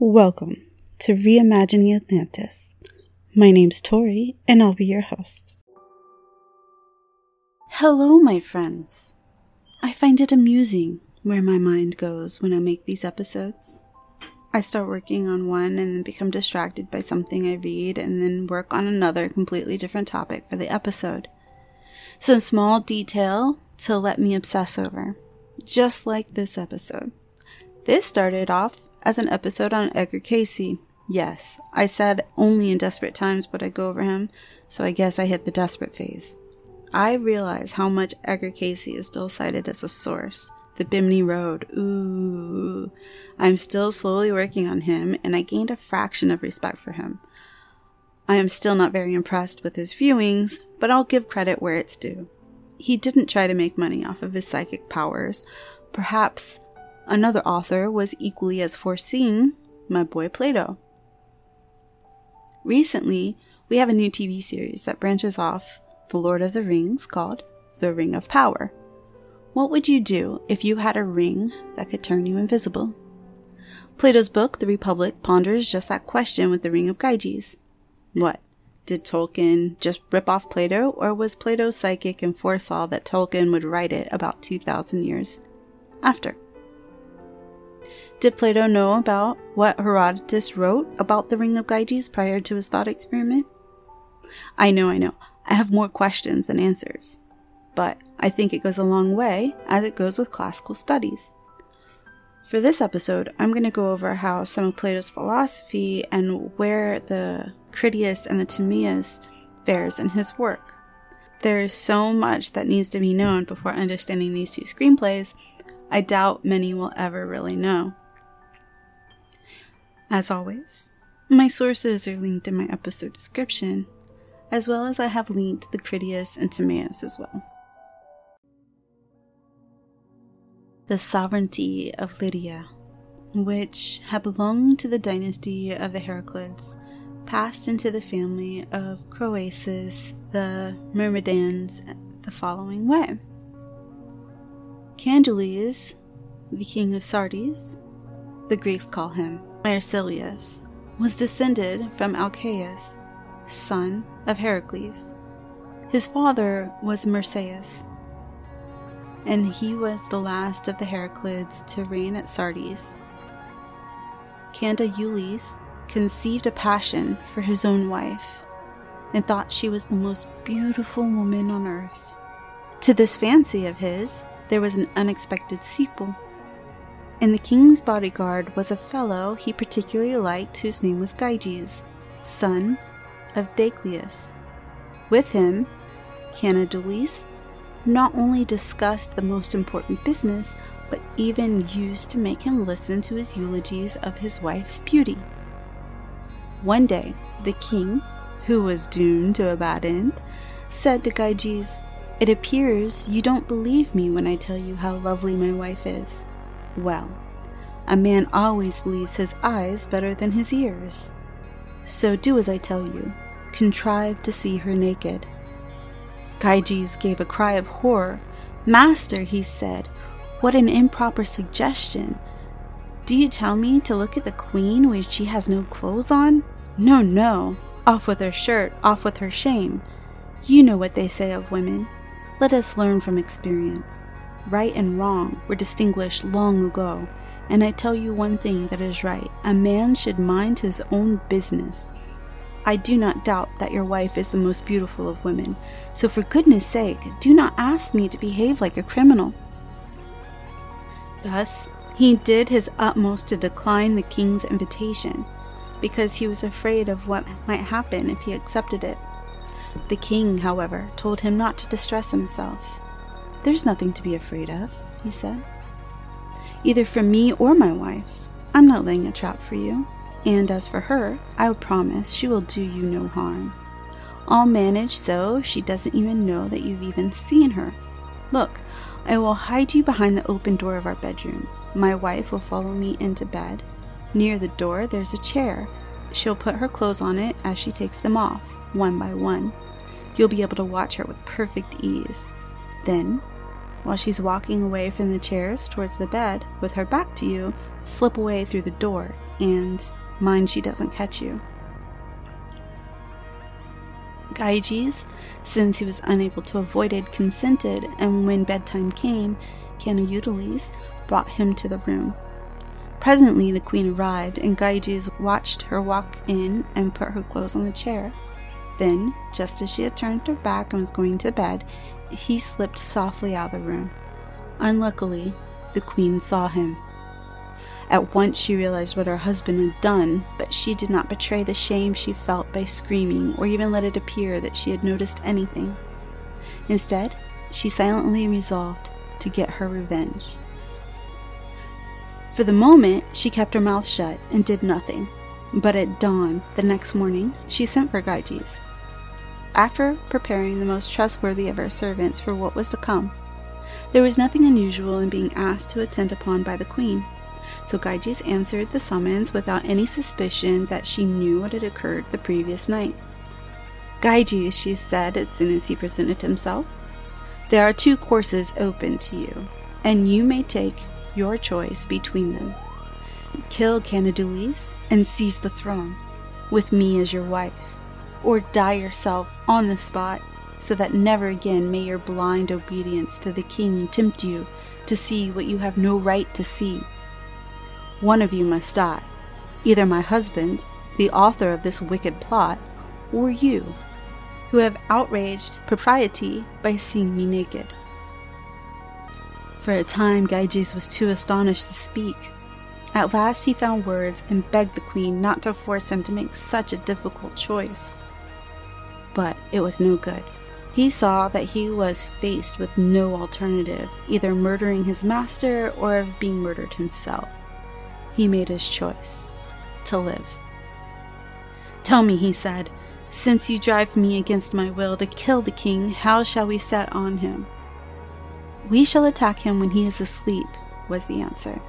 Welcome to Reimagining Atlantis. My name's Tori, and I'll be your host. Hello, my friends. I find it amusing where my mind goes when I make these episodes. I start working on one and then become distracted by something I read and then work on another completely different topic for the episode. Some small detail to let me obsess over, just like this episode. This started off as an episode on Edgar Cayce. Yes, I said only in desperate times would I go over him, so I guess I hit the desperate phase. I realize how much Edgar Cayce is still cited as a source. The Bimini Road, ooh. I'm still slowly working on him, and I gained a fraction of respect for him. I am still not very impressed with his viewings, but I'll give credit where it's due. He didn't try to make money off of his psychic powers. Perhaps another author was equally as foreseeing my boy Plato. Recently, we have a new TV series that branches off The Lord of the Rings called The Ring of Power. What would you do if you had a ring that could turn you invisible? Plato's book, The Republic, ponders just that question with the Ring of Gyges. What? Did Tolkien just rip off Plato, or was Plato psychic and foresaw that Tolkien would write it about 2,000 years after? Did Plato know about what Herodotus wrote about the Ring of Gyges prior to his thought experiment? I know, I know. I have more questions than answers. But I think it goes a long way, as it goes with classical studies. For this episode, I'm going to go over how some of Plato's philosophy and where the Critias and the Timaeus fares in his work. There is so much that needs to be known before understanding these two screenplays, I doubt many will ever really know. As always, my sources are linked in my episode description, as well as I have linked the Critias and Timaeus as well. The sovereignty of Lydia, which had belonged to the dynasty of the Heraclids, passed into the family of Croesus the Mermnads the following way. Candaules, the king of Sardis, the Greeks call him Myrsilus, was descended from Alcaeus, son of Heracles. His father was Marsyas, and he was the last of the Heraclids to reign at Sardis. Candaules conceived a passion for his own wife and thought she was the most beautiful woman on earth. To this fancy of his, there was an unexpected sequel. In the king's bodyguard was a fellow he particularly liked whose name was Gyges, son of Deicleus. With him, Candaules not only discussed the most important business, but even used to make him listen to his eulogies of his wife's beauty. One day, the king, who was doomed to a bad end, said to Gyges, It appears you don't believe me when I tell you how lovely my wife is. Well, a man always believes his eyes better than his ears. So do as I tell you. Contrive to see her naked. Gyges gave a cry of horror. Master, he said, what an improper suggestion. Do you tell me to look at the queen when she has no clothes on? No, no. Off with her shirt, off with her shame. You know what they say of women. Let us learn from experience. Right and wrong were distinguished long ago, and I tell you one thing that is right a man should mind his own business. I do not doubt that your wife is the most beautiful of women, so for goodness sake, do not ask me to behave like a criminal. Thus, he did his utmost to decline the king's invitation, because he was afraid of what might happen if he accepted it. The king, however, told him not to distress himself. There's nothing to be afraid of, he said. Either from me or my wife. I'm not laying a trap for you. And as for her, I promise she will do you no harm. I'll manage so she doesn't even know that you've even seen her. Look, I will hide you behind the open door of our bedroom. My wife will follow me into bed. Near the door, there's a chair. She'll put her clothes on it as she takes them off, one by one. You'll be able to watch her with perfect ease. Then, while she's walking away from the chairs towards the bed, with her back to you, slip away through the door. and mind she doesn't catch you. Gyges, since he was unable to avoid it, consented, and when bedtime came, Candaules brought him to the room. Presently the queen arrived, and Gyges watched her walk in and put her clothes on the chair. Then, just as she had turned her back and was going to bed, he slipped softly out of the room. Unluckily, the queen saw him. At once she realized what her husband had done, but she did not betray the shame she felt by screaming or even let it appear that she had noticed anything. Instead, she silently resolved to get her revenge. For the moment, she kept her mouth shut and did nothing. But at dawn the next morning, she sent for Gyges. After preparing the most trustworthy of her servants for what was to come, there was nothing unusual in being asked to attend upon by the queen. So Gyges answered the summons without any suspicion that she knew what had occurred the previous night. Gyges, she said as soon as he presented himself, there are two courses open to you, and you may take your choice between them. Kill Candaules and seize the throne, with me as your wife, or die yourself on the spot, so that never again may your blind obedience to the king tempt you to see what you have no right to see. One of you must die, either my husband, the author of this wicked plot, or you, who have outraged propriety by seeing me naked. For a time, Gyges was too astonished to speak. At last, he found words and begged the queen not to force him to make such a difficult choice. But it was no good. He saw that he was faced with no alternative, either murdering his master or of being murdered himself. He made his choice to live. Tell me, he said, since you drive me against my will to kill the king, how shall we set on him? We shall attack him when he is asleep, was the answer,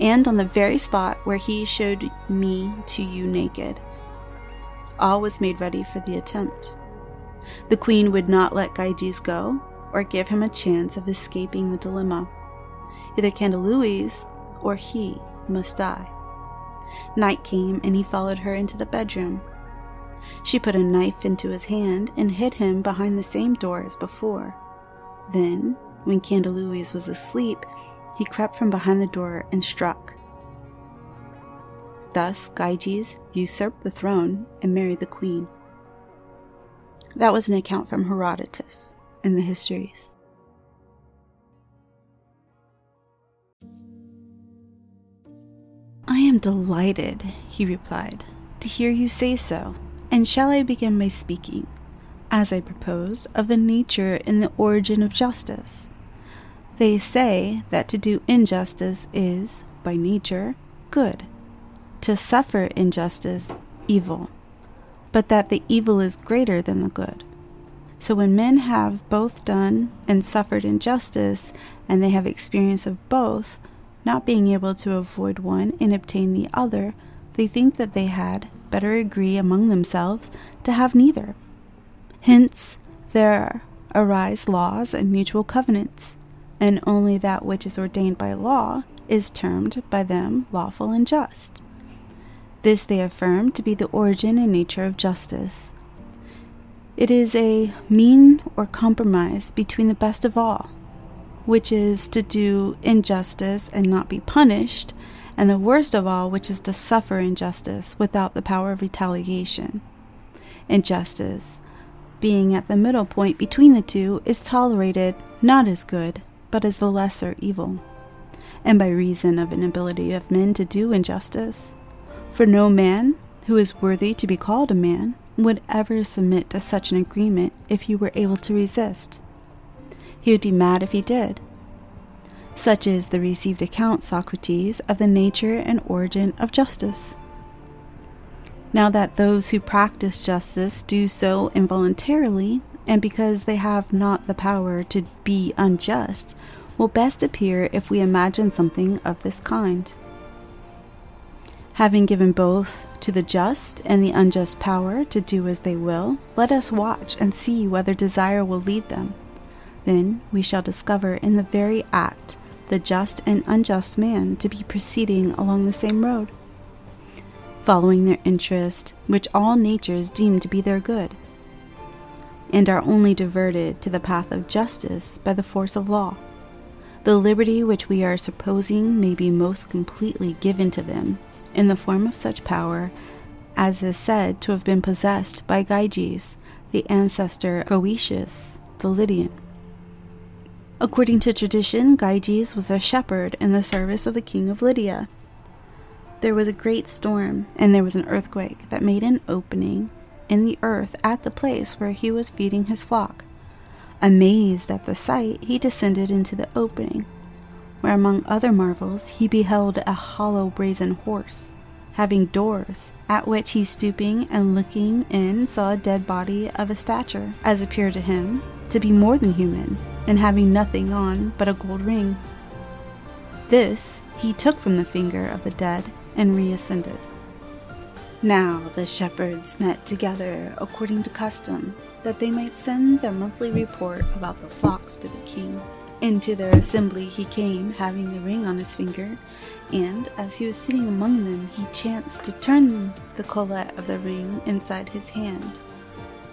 and on the very spot where he showed me to you naked. All was made ready for the attempt. The queen would not let Gyges go or give him a chance of escaping the dilemma. Either Candaules or he must die. Night came and he followed her into the bedroom. She put a knife into his hand and hid him behind the same door as before. Then, when Candaules was asleep, he crept from behind the door and struck. Thus, Gyges usurped the throne and married the queen. That was an account from Herodotus in the histories. I am delighted, he replied, to hear you say so. And shall I begin by speaking, as I proposed, of the nature and the origin of justice? They say that to do injustice is, by nature, good, to suffer injustice, evil, but that the evil is greater than the good. So when men have both done and suffered injustice, and they have experience of both, not being able to avoid one and obtain the other, they think that they had better agree among themselves to have neither. Hence, there arise laws and mutual covenants, and only that which is ordained by law is termed by them lawful and just. This they affirm to be the origin and nature of justice. It is a mean or compromise between the best of all, which is to do injustice and not be punished, and the worst of all, which is to suffer injustice without the power of retaliation. Injustice, being at the middle point between the two, is tolerated not as good, but as the lesser evil, and by reason of inability of men to do injustice. For no man who is worthy to be called a man would ever submit to such an agreement if he were able to resist. He would be mad if he did, such is the received account, Socrates, of the nature and origin of justice. Now that those who practice justice do so involuntarily, and because they have not the power to be unjust, will best appear if we imagine something of this kind. Having given both to the just and the unjust power to do as they will, let us watch and see whether desire will lead them. Then we shall discover in the very act the just and unjust man to be proceeding along the same road. following their interest, which all natures deem to be their good, and are only diverted to the path of justice by the force of law. The liberty which we are supposing may be most completely given to them in the form of such power as is said to have been possessed by Gyges, the ancestor of Croesus, the Lydian. According to tradition, Gyges was a shepherd in the service of the king of Lydia. There was a great storm, and there was an earthquake that made an opening in the earth at the place where he was feeding his flock. Amazed at the sight, he descended into the opening, where among other marvels he beheld a hollow brazen horse, having doors, at which he stooping and looking in saw a dead body of a stature, as appeared to him to be more than human, and having nothing on but a gold ring. This he took from the finger of the dead and reascended. Now the shepherds met together according to custom, that they might send their monthly report about the flocks to the king. Into their assembly he came, having the ring on his finger, and as he was sitting among them, he chanced to turn the collet of the ring inside his hand,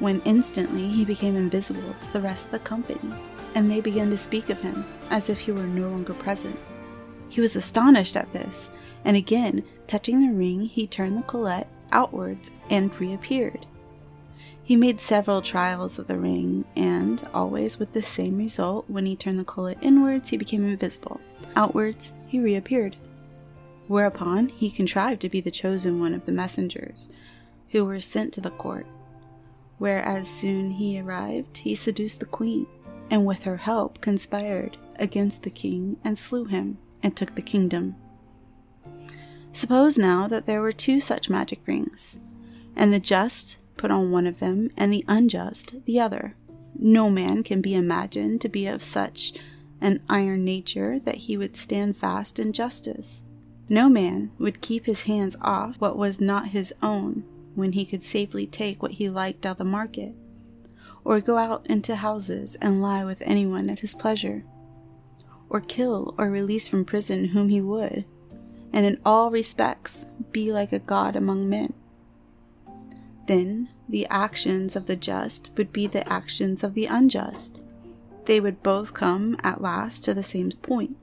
when instantly he became invisible to the rest of the company, and they began to speak of him as if he were no longer present. He was astonished at this, and again, touching the ring, he turned the collet outwards and reappeared. He made several trials of the ring, and always with the same result when he turned the collet inwards, he became invisible. Outwards, he reappeared. Whereupon he contrived to be the chosen one of the messengers, who were sent to the court. Where as soon he arrived, he seduced the queen, and with her help conspired against the king and slew him, and took the kingdom. Suppose now that there were two such magic rings, and the just put on one of them, and the unjust the other. No man can be imagined to be of such an iron nature that he would stand fast in justice. No man would keep his hands off what was not his own when he could safely take what he liked out the market, or go out into houses and lie with anyone at his pleasure, or kill or release from prison whom he would and in all respects be like a god among men. Then the actions of the just would be the actions of the unjust. They would both come at last to the same point.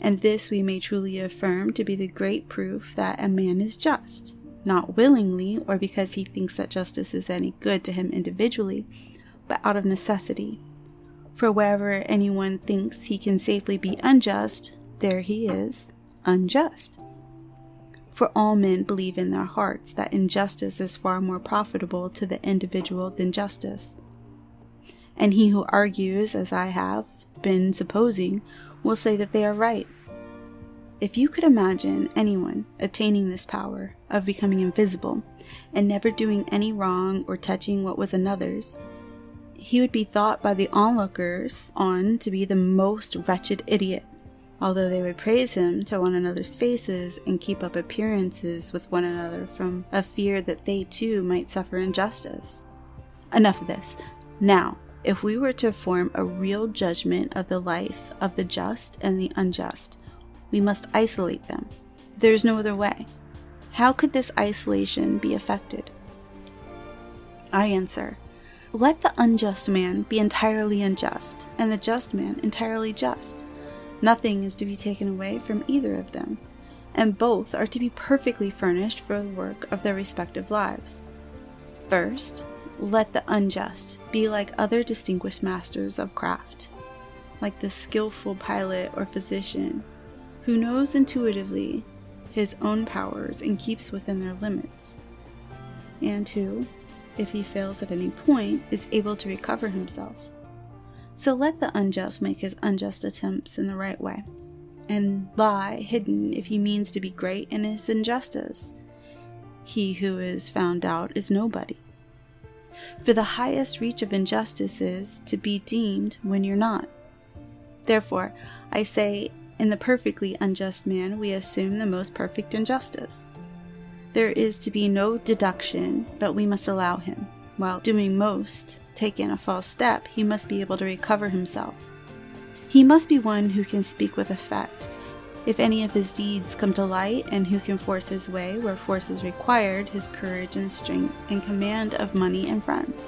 And this we may truly affirm to be the great proof that a man is just, not willingly or because he thinks that justice is any good to him individually, but out of necessity. For wherever anyone thinks he can safely be unjust, there he is, unjust. For all men believe in their hearts that injustice is far more profitable to the individual than justice. And he who argues, as I have been supposing, will say that they are right. If you could imagine anyone obtaining this power of becoming invisible and never doing any wrong or touching what was another's, he would be thought by the onlookers on to be the most wretched idiot although they would praise him to one another's faces and keep up appearances with one another from a fear that they too might suffer injustice. Enough of this. Now, if we were to form a real judgment of the life of the just and the unjust, we must isolate them. There is no other way. How could this isolation be effected? I answer let the unjust man be entirely unjust, and the just man entirely just. Nothing is to be taken away from either of them, and both are to be perfectly furnished for the work of their respective lives. First, let the unjust be like other distinguished masters of craft, like the skillful pilot or physician who knows intuitively his own powers and keeps within their limits, and who, if he fails at any point, is able to recover himself. So let the unjust make his unjust attempts in the right way, and lie hidden if he means to be great in his injustice. He who is found out is nobody. For the highest reach of injustice is to be deemed when you're not. Therefore, I say, in the perfectly unjust man, we assume the most perfect injustice. There is to be no deduction, but we must allow him, while doing most taken a false step, he must be able to recover himself. He must be one who can speak with effect, If any of his deeds come to light, and who can force his way where force is required, his courage and strength, and command of money and friends.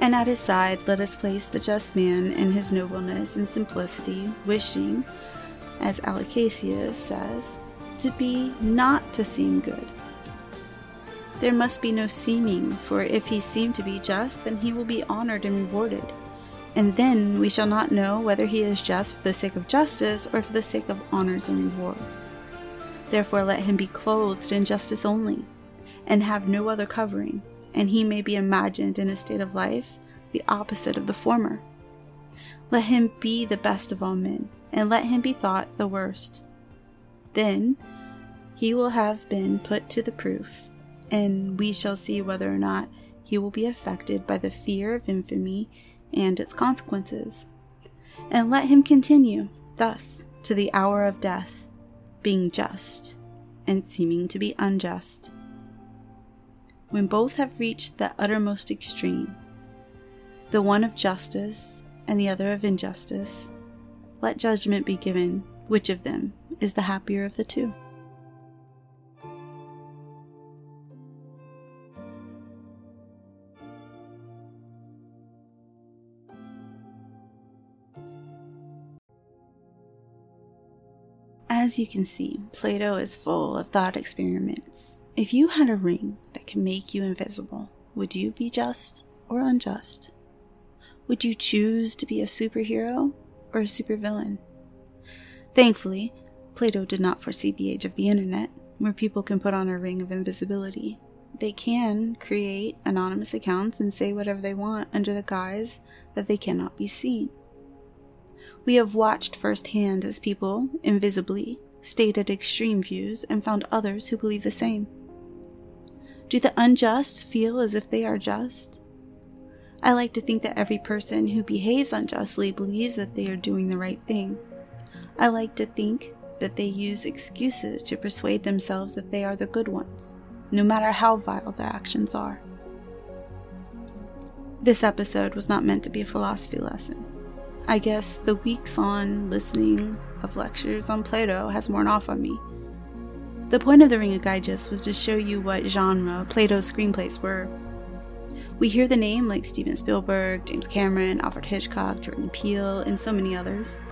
And at his side, let us place the just man in his nobleness and simplicity, wishing, as Aeschylus says, to be not to seem good. There must be no seeming, for if he seem to be just, then he will be honored and rewarded. And then we shall not know whether he is just for the sake of justice or for the sake of honors and rewards. Therefore, let him be clothed in justice only, and have no other covering, and he may be imagined in a state of life the opposite of the former. Let him be the best of all men, and let him be thought the worst. Then he will have been put to the proof, and we shall see whether or not he will be affected by the fear of infamy and its consequences. And let him continue thus to the hour of death, being just and seeming to be unjust. When both have reached the uttermost extreme, the one of justice and the other of injustice, let judgment be given which of them is the happier of the two. As you can see, Plato is full of thought experiments. If you had a ring that can make you invisible, would you be just or unjust? Would you choose to be a superhero or a supervillain? Thankfully, Plato did not foresee the age of the internet, where people can put on a ring of invisibility. They can create anonymous accounts and say whatever they want under the guise that they cannot be seen. We have watched firsthand as people, invisibly, stated extreme views and found others who believe the same. Do the unjust feel as if they are just? I like to think that every person who behaves unjustly believes that they are doing the right thing. I like to think that they use excuses to persuade themselves that they are the good ones, no matter how vile their actions are. This episode was not meant to be a philosophy lesson. I guess the weeks on listening of lectures on Plato has worn off on me. The point of the Ring of Gyges was to show you what genre Plato's screenplays were. We hear the name like Steven Spielberg, James Cameron, Alfred Hitchcock, Jordan Peele, and so many others.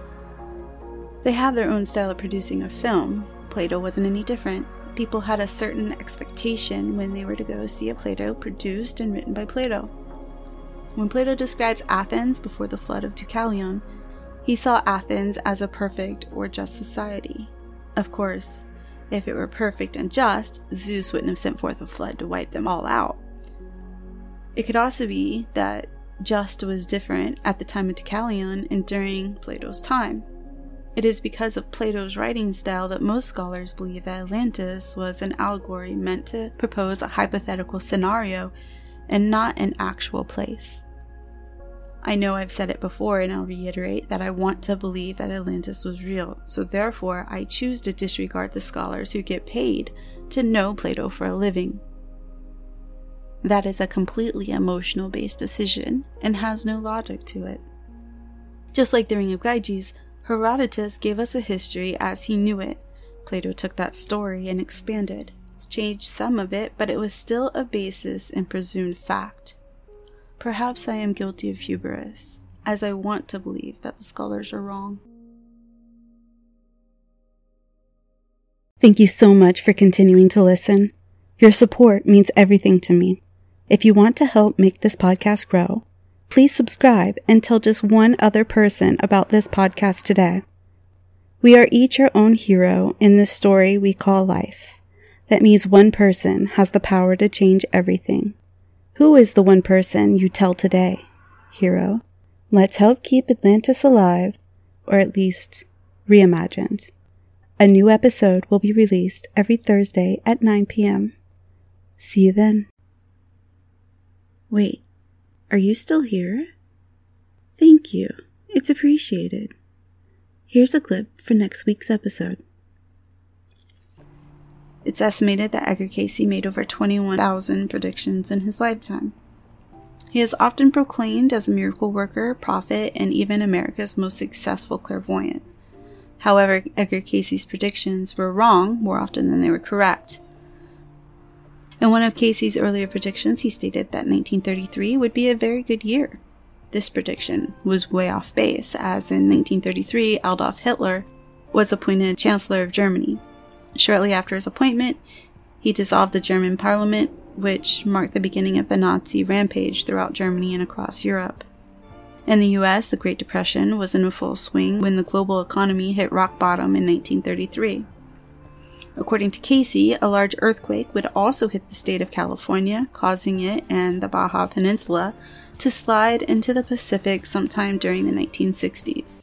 They have their own style of producing a film. Plato wasn't any different. People had a certain expectation when they were to go see a Plato produced and written by Plato. When Plato describes Athens before the flood of Deucalion, he saw Athens as a perfect or just society. Of course, if it were perfect and just, Zeus wouldn't have sent forth a flood to wipe them all out. It could also be that just was different at the time of Deucalion and during Plato's time. It is because of Plato's writing style that most scholars believe that Atlantis was an allegory meant to propose a hypothetical scenario and not an actual place. I know I've said it before and I'll reiterate that I want to believe that Atlantis was real, so therefore I choose to disregard the scholars who get paid to know Plato for a living. That is a completely emotional based decision and has no logic to it. Just like the Ring of Gyges, Herodotus gave us a history as he knew it. Plato took that story and expanded, changed some of it, but it was still a basis and presumed fact. Perhaps I am guilty of hubris, as I want to believe that the scholars are wrong. Thank you so much for continuing to listen. Your support means everything to me. If you want to help make this podcast grow, please subscribe and tell just one other person about this podcast today. We are each our own hero in this story we call life. That means one person has the power to change everything. Who is the one person you tell today? Hero. Let's help keep Atlantis alive, or at least reimagined. A new episode will be released every Thursday at 9 p.m. See you then. Wait, are you still here? Thank you. It's appreciated. Here's a clip for next week's episode. It's estimated that Edgar Cayce made over 21,000 predictions in his lifetime. He is often proclaimed as a miracle worker, prophet, and even America's most successful clairvoyant. However, Edgar Cayce's predictions were wrong more often than they were correct. In one of Cayce's earlier predictions, he stated that 1933 would be a very good year. This prediction was way off base, as in 1933, Adolf Hitler was appointed Chancellor of Germany. Shortly after his appointment, he dissolved the German parliament, which marked the beginning of the Nazi rampage throughout Germany and across Europe. In the US, the Great Depression was in a full swing when the global economy hit rock bottom in 1933. According to Cayce, a large earthquake would also hit the state of California, causing it and the Baja Peninsula to slide into the Pacific sometime during the 1960s.